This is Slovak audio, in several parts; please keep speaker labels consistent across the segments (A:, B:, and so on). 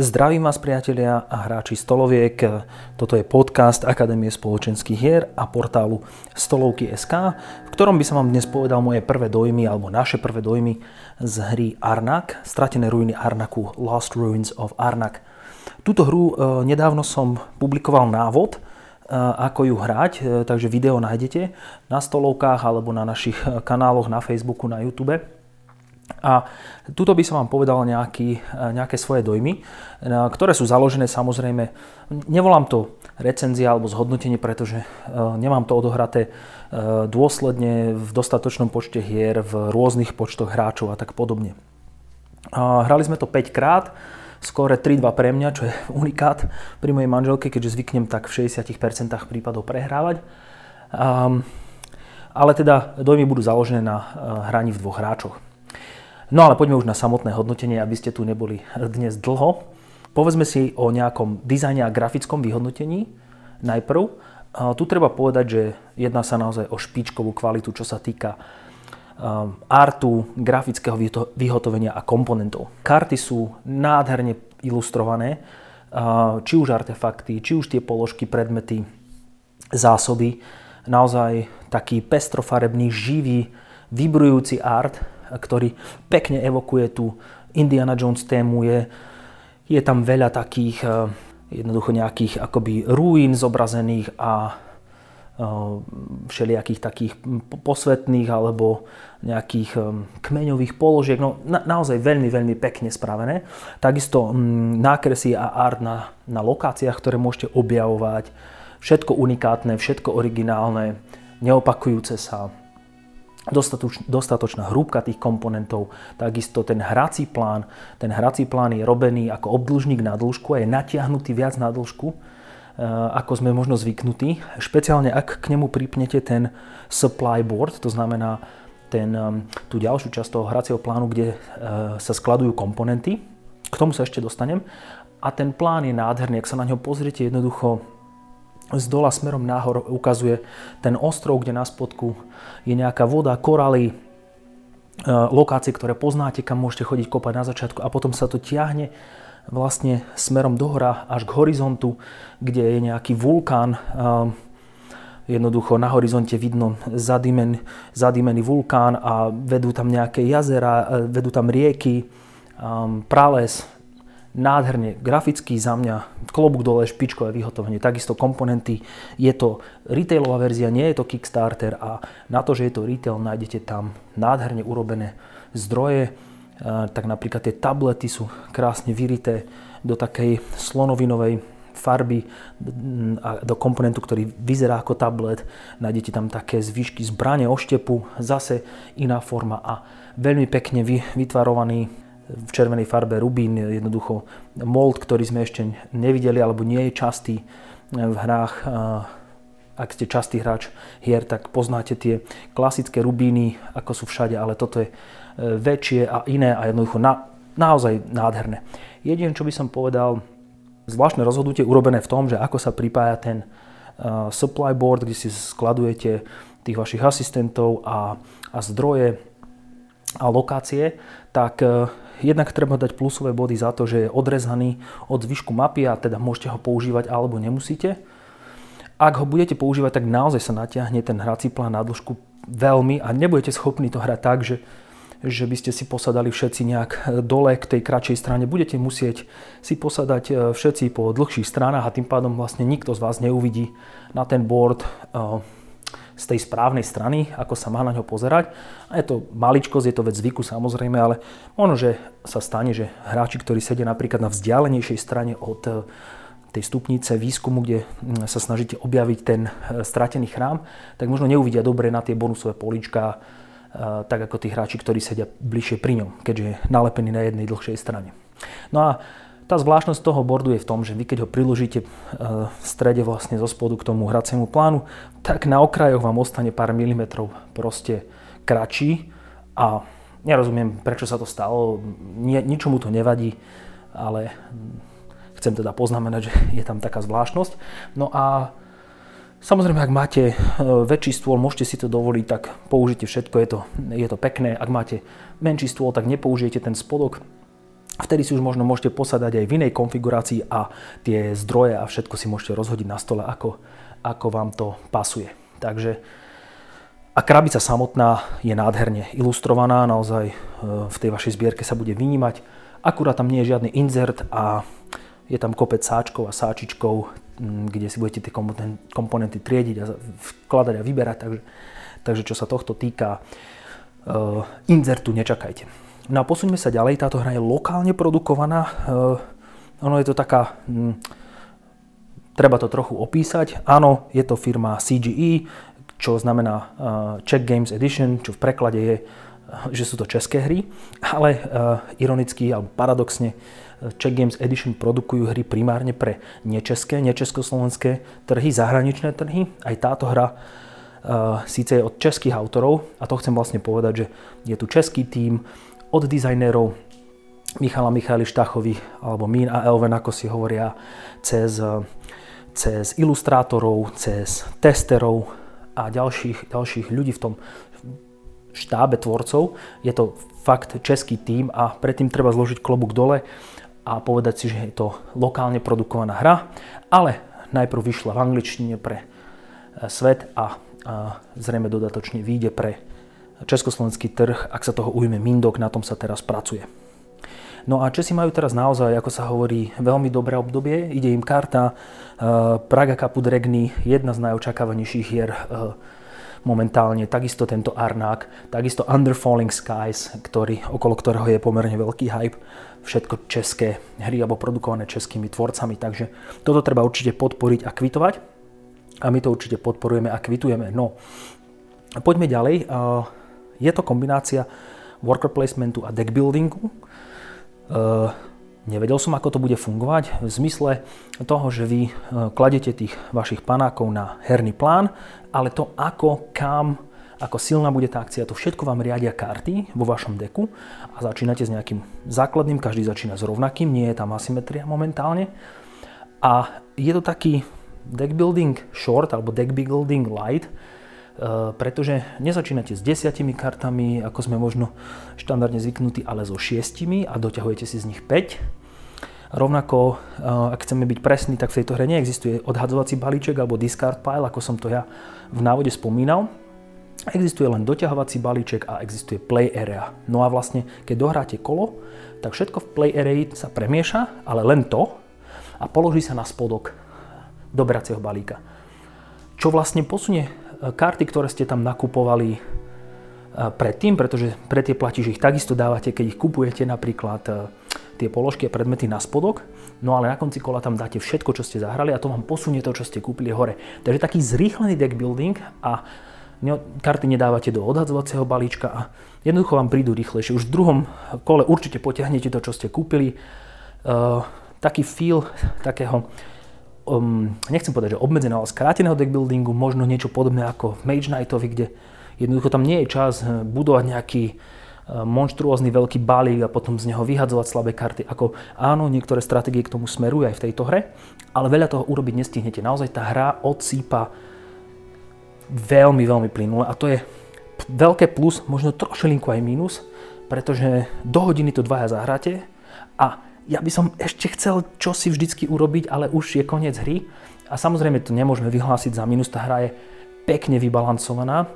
A: Zdravím vás priatelia a hráči stoloviek. Toto je podcast Akadémie spoločenských hier a portálu Stolovky.sk, v ktorom by som vám dnes povedal moje prvé dojmy alebo naše prvé dojmy z hry Arnak, Stratené ruiny Arnaku, Lost Ruins of Arnak. Túto hru e, nedávno som publikoval návod, e, ako ju hrať, e, takže video nájdete na stolovkách alebo na našich kanáloch na Facebooku, na YouTube. A tuto by som vám povedal nejaký, nejaké svoje dojmy, ktoré sú založené samozrejme, nevolám to recenzia alebo zhodnotenie, pretože nemám to odohraté dôsledne v dostatočnom počte hier, v rôznych počtoch hráčov a tak podobne. Hrali sme to 5 krát, skore 3-2 pre mňa, čo je unikát pri mojej manželke, keďže zvyknem tak v 60% prípadov prehrávať. Ale teda dojmy budú založené na hraní v dvoch hráčoch. No ale poďme už na samotné hodnotenie, aby ste tu neboli dnes dlho. Povedzme si o nejakom dizajne a grafickom vyhodnotení najprv. Tu treba povedať, že jedná sa naozaj o špičkovú kvalitu, čo sa týka Um, artu, grafického vyhotovenia a komponentov. Karty sú nádherne ilustrované, uh, či už artefakty, či už tie položky, predmety, zásoby. Naozaj taký pestrofarebný, živý, vybrujúci art, ktorý pekne evokuje tú Indiana Jones tému. Je, je tam veľa takých uh, jednoducho nejakých akoby ruín zobrazených a všelijakých takých posvetných alebo nejakých kmeňových položiek. No na, naozaj veľmi, veľmi pekne spravené. Takisto nákresy a art na, na lokáciách, ktoré môžete objavovať. Všetko unikátne, všetko originálne, neopakujúce sa. Dostatoč, dostatočná hrúbka tých komponentov, takisto ten hrací plán. Ten hrací plán je robený ako obdĺžnik na dĺžku a je natiahnutý viac na dĺžku Eh, ako sme možno zvyknutí. Špeciálne ak k nemu pripnete ten supply board, to znamená ten, tú ďalšiu časť toho hracieho plánu, kde eh, sa skladujú komponenty. K tomu sa ešte dostanem. A ten plán je nádherný, ak sa na ňo pozriete jednoducho z dola smerom nahor ukazuje ten ostrov, kde na spodku je nejaká voda, koraly, eh, lokácie, ktoré poznáte, kam môžete chodiť kopať na začiatku a potom sa to tiahne vlastne smerom dohora až k horizontu, kde je nejaký vulkán. Jednoducho na horizonte vidno zadimen, zadimený vulkán a vedú tam nejaké jazera, vedú tam rieky, prales, nádherne, graficky za mňa, klobúk dole, špičkové vyhotovenie, takisto komponenty. Je to retailová verzia, nie je to Kickstarter a na to, že je to retail, nájdete tam nádherne urobené zdroje, tak napríklad tie tablety sú krásne vyrité do takej slonovinovej farby a do komponentu, ktorý vyzerá ako tablet. Nájdete tam také zvyšky zbrane oštepu, zase iná forma a veľmi pekne vytvarovaný v červenej farbe rubín, jednoducho mold, ktorý sme ešte nevideli alebo nie je častý v hrách. Ak ste častý hráč hier, tak poznáte tie klasické rubíny, ako sú všade, ale toto je väčšie a iné a jednoducho na, naozaj nádherné. Jediné, čo by som povedal, zvláštne rozhodnutie urobené v tom, že ako sa pripája ten supply board, kde si skladujete tých vašich asistentov a, a zdroje a lokácie, tak uh, jednak treba dať plusové body za to, že je odrezaný od zvyšku mapy a teda môžete ho používať alebo nemusíte. Ak ho budete používať, tak naozaj sa natiahne ten hrací plán na dĺžku veľmi a nebudete schopní to hrať tak, že že by ste si posadali všetci nejak dole k tej kratšej strane. Budete musieť si posadať e, všetci po dlhších stranách a tým pádom vlastne nikto z vás neuvidí na ten board e, z tej správnej strany, ako sa má na ňo pozerať. A je to maličkosť, je to vec zvyku samozrejme, ale možno, že sa stane, že hráči, ktorí sedia napríklad na vzdialenejšej strane od e, tej stupnice výskumu, kde sa snažíte objaviť ten stratený chrám, tak možno neuvidia dobre na tie bonusové polička, tak ako tí hráči, ktorí sedia bližšie pri ňom, keďže je nalepený na jednej dlhšej strane. No a tá zvláštnosť toho bordu je v tom, že vy keď ho priložíte e, v strede vlastne zo spodu k tomu hraciemu plánu, tak na okrajoch vám ostane pár milimetrov proste kratší a nerozumiem, prečo sa to stalo, ničomu to nevadí, ale chcem teda poznamenať, že je tam taká zvláštnosť. No a Samozrejme, ak máte e, väčší stôl, môžete si to dovoliť, tak použite všetko, je to, je to pekné. Ak máte menší stôl, tak nepoužijete ten spodok. Vtedy si už možno môžete posadať aj v inej konfigurácii a tie zdroje a všetko si môžete rozhodiť na stole, ako, ako vám to pasuje. Takže a krabica samotná je nádherne ilustrovaná, naozaj e, v tej vašej zbierke sa bude vynímať. Akurát tam nie je žiadny insert a je tam kopec sáčkov a sáčičkov, kde si budete tie komponenty triediť a vkladať a vyberať. Takže, takže čo sa tohto týka, uh, inzertu nečakajte. No a posuňme sa ďalej, táto hra je lokálne produkovaná. Uh, ono je to taká... Um, treba to trochu opísať. Áno, je to firma CGE, čo znamená uh, Czech Games Edition, čo v preklade je, uh, že sú to české hry, ale ironicky alebo paradoxne Czech Games Edition produkujú hry primárne pre nečeské, nečeskoslovenské trhy, zahraničné trhy. Aj táto hra síce je od českých autorov a to chcem vlastne povedať, že je tu český tím, od dizajnérov Michala Michaili Štachovi alebo Mín a Elven, ako si hovoria, cez, cez ilustrátorov, cez testerov a ďalších, ďalších ľudí v tom štábe tvorcov. Je to fakt český tím a predtým treba zložiť klobúk dole a povedať si, že je to lokálne produkovaná hra, ale najprv vyšla v angličtine pre e, svet a, a zrejme dodatočne vyjde pre československý trh, ak sa toho ujme Mindok, na tom sa teraz pracuje. No a Česi majú teraz naozaj, ako sa hovorí, veľmi dobré obdobie. Ide im karta uh, Praga Caput Regni, jedna z najočakávanejších hier uh, momentálne, takisto tento Arnák, takisto Under Falling Skies, ktorý, okolo ktorého je pomerne veľký hype, všetko české hry alebo produkované českými tvorcami, takže toto treba určite podporiť a kvitovať a my to určite podporujeme a kvitujeme. No, poďme ďalej. Je to kombinácia worker placementu a deck buildingu. Uh, nevedel som, ako to bude fungovať v zmysle toho, že vy uh, kladete tých vašich panákov na herný plán, ale to ako, kam, ako silná bude tá akcia, to všetko vám riadia karty vo vašom deku a začínate s nejakým základným, každý začína s rovnakým, nie je tam asymetria momentálne. A je to taký deck building short alebo deck building light, pretože nezačínate s desiatimi kartami, ako sme možno štandardne zvyknutí, ale so šiestimi a doťahujete si z nich 5. Rovnako, eh, ak chceme byť presní, tak v tejto hre neexistuje odhadzovací balíček alebo discard pile, ako som to ja v návode spomínal. Existuje len doťahovací balíček a existuje play area. No a vlastne, keď dohráte kolo, tak všetko v play area sa premieša, ale len to a položí sa na spodok do bracieho balíka. Čo vlastne posunie karty, ktoré ste tam nakupovali e, predtým, pretože pre tie platíž ich takisto dávate, keď ich kupujete napríklad e, tie položky a predmety na spodok, no ale na konci kola tam dáte všetko, čo ste zahrali a to vám posunie to, čo ste kúpili hore. Takže taký zrýchlený deck building a karty nedávate do odhadzovacieho balíčka a jednoducho vám prídu rýchlejšie. Už v druhom kole určite potiahnete to, čo ste kúpili. Uh, taký feel takého um, nechcem povedať, že obmedzeného, ale skráteného deckbuildingu, možno niečo podobné ako v Mage Knightovi, kde jednoducho tam nie je čas eh, budovať nejaký eh, monštruózny veľký balík a potom z neho vyhadzovať slabé karty. Ako áno, niektoré stratégie k tomu smerujú aj v tejto hre, ale veľa toho urobiť nestihnete. Naozaj tá hra odsýpa veľmi, veľmi plynule a to je veľké plus, možno trošilinku aj minus, pretože do hodiny to dvaja zahráte a ja by som ešte chcel čo si vždycky urobiť, ale už je koniec hry. A samozrejme to nemôžeme vyhlásiť za minus, tá hra je pekne vybalancovaná.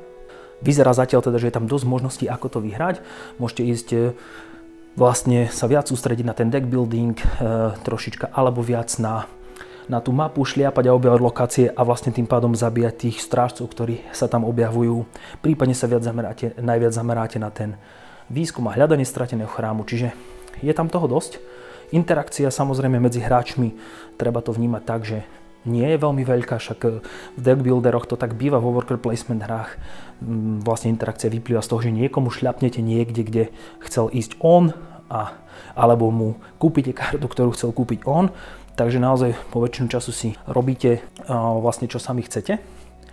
A: Vyzerá zatiaľ teda, že je tam dosť možností, ako to vyhrať. Môžete ísť e, vlastne sa viac sústrediť na ten deck building e, trošička, alebo viac na, na tú mapu, šliapať a objavovať lokácie a vlastne tým pádom zabíjať tých strážcov, ktorí sa tam objavujú. Prípadne sa viac zameráte, najviac zameráte na ten výskum a hľadanie strateného chrámu, čiže je tam toho dosť. Interakcia samozrejme medzi hráčmi treba to vnímať tak, že nie je veľmi veľká, však v deckbuilderoch to tak býva vo worker placement hrách. Mm, vlastne interakcia vyplýva z toho, že niekomu šľapnete niekde, kde chcel ísť on, a, alebo mu kúpite kartu, ktorú chcel kúpiť on. Takže naozaj po väčšinu času si robíte uh, vlastne čo sami chcete.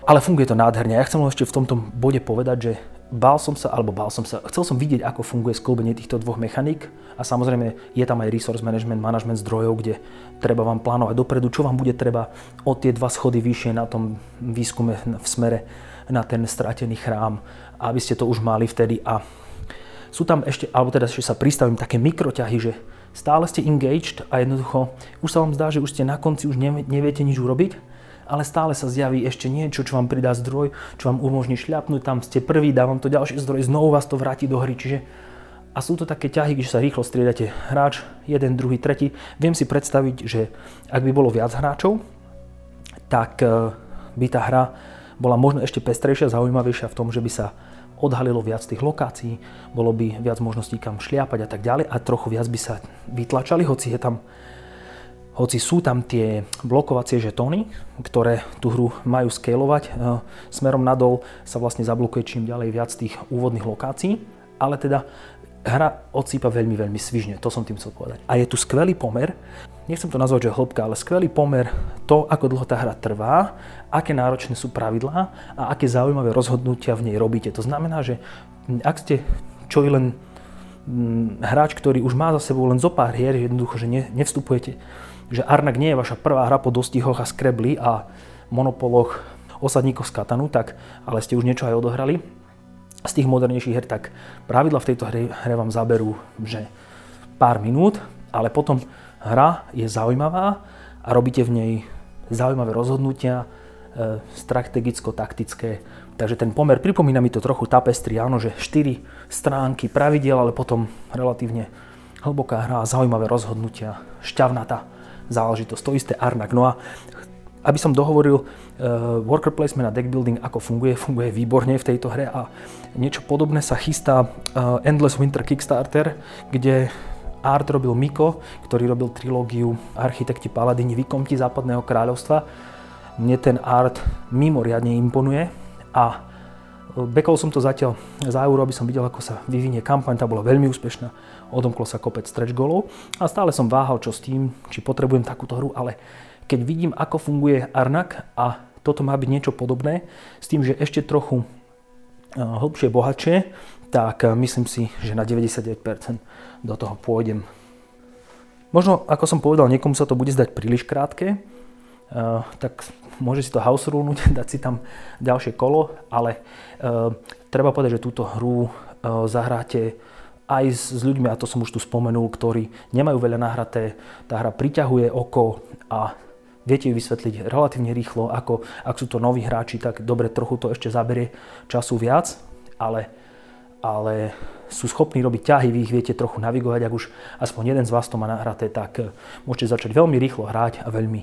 A: Ale funguje to nádherne. Ja chcem ešte v tomto bode povedať, že bál som sa, alebo bál som sa, chcel som vidieť, ako funguje sklbenie týchto dvoch mechaník a samozrejme je tam aj resource management, management zdrojov, kde treba vám plánovať dopredu, čo vám bude treba od tie dva schody vyššie na tom výskume v smere na ten stratený chrám, aby ste to už mali vtedy. A sú tam ešte, alebo teda ešte sa pristavím také mikroťahy, že stále ste engaged a jednoducho už sa vám zdá, že už ste na konci, už neviete nič urobiť, ale stále sa zjaví ešte niečo, čo vám pridá zdroj, čo vám umožní šľapnúť, tam ste prvý, dá vám to ďalší zdroj, znovu vás to vráti do hry. Čiže a sú to také ťahy, že sa rýchlo striedate hráč, jeden, druhý, tretí. Viem si predstaviť, že ak by bolo viac hráčov, tak e, by tá hra bola možno ešte pestrejšia, zaujímavejšia v tom, že by sa odhalilo viac tých lokácií, bolo by viac možností kam šliapať a tak ďalej a trochu viac by sa vytlačali, hoci je tam hoci sú tam tie blokovacie žetóny, ktoré tú hru majú scalovať, e, smerom nadol sa vlastne zablokuje čím ďalej viac tých úvodných lokácií, ale teda hra odsýpa veľmi, veľmi svižne, to som tým chcel povedať. A je tu skvelý pomer, nechcem to nazvať, že hĺbka, ale skvelý pomer to, ako dlho tá hra trvá, aké náročné sú pravidlá a aké zaujímavé rozhodnutia v nej robíte. To znamená, že ak ste čo i len hráč, ktorý už má za sebou len zo pár hier, jednoducho, že ne, nevstupujete, že Arnak nie je vaša prvá hra po dostihoch a skrebli a monopoloch osadníkov z Katanu, tak, ale ste už niečo aj odohrali, z tých modernejších her, tak pravidla v tejto hre, hre vám zaberú, že pár minút, ale potom hra je zaujímavá a robíte v nej zaujímavé rozhodnutia, e, strategicko-taktické. Takže ten pomer, pripomína mi to trochu tapestry, áno, že 4 stránky pravidel, ale potom relatívne hlboká hra, zaujímavé rozhodnutia, šťavnatá záležitosť, to isté Arnak. No a aby som dohovoril uh, worker placement a deck building, ako funguje, funguje výborne v tejto hre a niečo podobné sa chystá uh, Endless Winter Kickstarter, kde art robil Miko, ktorý robil trilógiu Architekti Paladini Vykomti západného kráľovstva. Mne ten art mimoriadne imponuje a Bekol som to zatiaľ za euro, aby som videl, ako sa vyvinie kampaň, tá bola veľmi úspešná, odomklo sa kopec stretch golov a stále som váhal, čo s tým, či potrebujem takúto hru, ale keď vidím, ako funguje Arnak a toto má byť niečo podobné, s tým, že ešte trochu eh, hlbšie, bohatšie, tak eh, myslím si, že na 99% do toho pôjdem. Možno, ako som povedal, niekomu sa to bude zdať príliš krátke, uh, tak môže si to house rulnúť, dať si tam ďalšie kolo, ale treba povedať, že túto hru zahráte aj s, ľuďmi, a to som už tu spomenul, ktorí nemajú veľa nahraté. Tá hra priťahuje oko a viete ju vysvetliť relatívne rýchlo, ako ak sú to noví hráči, tak dobre, trochu to ešte zaberie času viac, ale, ale sú schopní robiť ťahy, vy ich viete trochu navigovať, ak už aspoň jeden z vás to má nahraté, tak eh, môžete začať veľmi rýchlo hrať a veľmi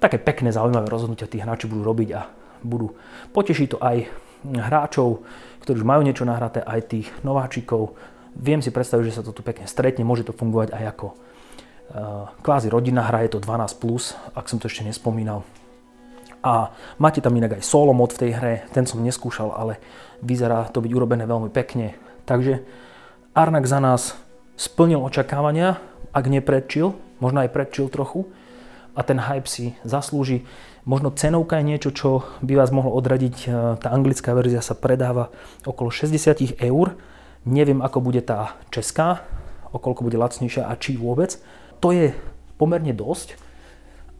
A: také pekné, zaujímavé rozhodnutia tí hráči budú robiť a budú. Poteší to aj hráčov, ktorí už majú niečo nahraté, aj tých nováčikov. Viem si predstaviť, že sa to tu pekne stretne, môže to fungovať aj ako Eh, kvázi rodinná hra, je to 12+, plus, ak som to ešte nespomínal. A máte tam inak aj solo mod v tej hre, ten som neskúšal, ale vyzerá to byť urobené veľmi pekne. Takže Arnak za nás splnil očakávania, ak nepredčil, možno aj predčil trochu a ten hype si zaslúži. Možno cenovka je niečo, čo by vás mohlo odradiť. Eh, tá anglická verzia sa predáva okolo 60 eur. Neviem, ako bude tá česká, okolko bude lacnejšia a či vôbec to je pomerne dosť,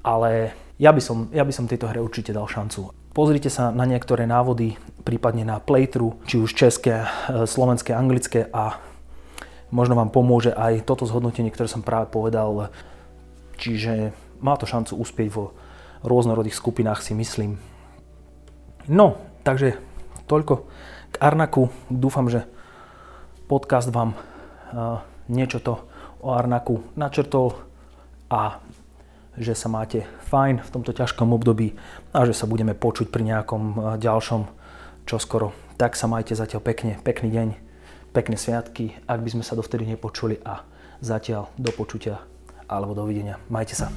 A: ale ja by, som, ja by som tejto hre určite dal šancu. Pozrite sa na niektoré návody, prípadne na playthrough, či už české, e, slovenské, anglické a možno vám pomôže aj toto zhodnotenie, ktoré som práve povedal. Čiže má to šancu uspieť vo rôznorodých skupinách si myslím. No, takže toľko k Arnaku. Dúfam, že podcast vám uh, niečo to o Arnaku načrtol a že sa máte fajn v tomto ťažkom období a že sa budeme počuť pri nejakom e, ďalšom čoskoro. Tak sa majte zatiaľ pekne, pekný deň, pekné sviatky, ak by sme sa dovtedy nepočuli a zatiaľ do počutia alebo dovidenia. Majte sa.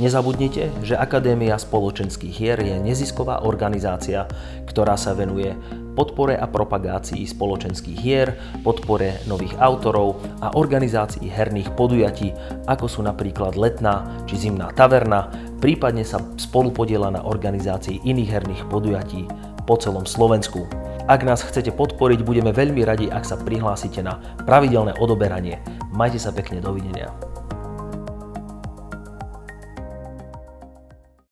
B: Nezabudnite, že Akadémia spoločenských hier je nezisková organizácia, ktorá sa venuje podpore a propagácii spoločenských hier, podpore nových autorov a organizácii herných podujatí, ako sú napríklad letná či zimná taverna, prípadne sa spolupodiela na organizácii iných herných podujatí po celom Slovensku. Ak nás chcete podporiť, budeme veľmi radi, ak sa prihlásite na pravidelné odoberanie. Majte sa pekne, dovidenia.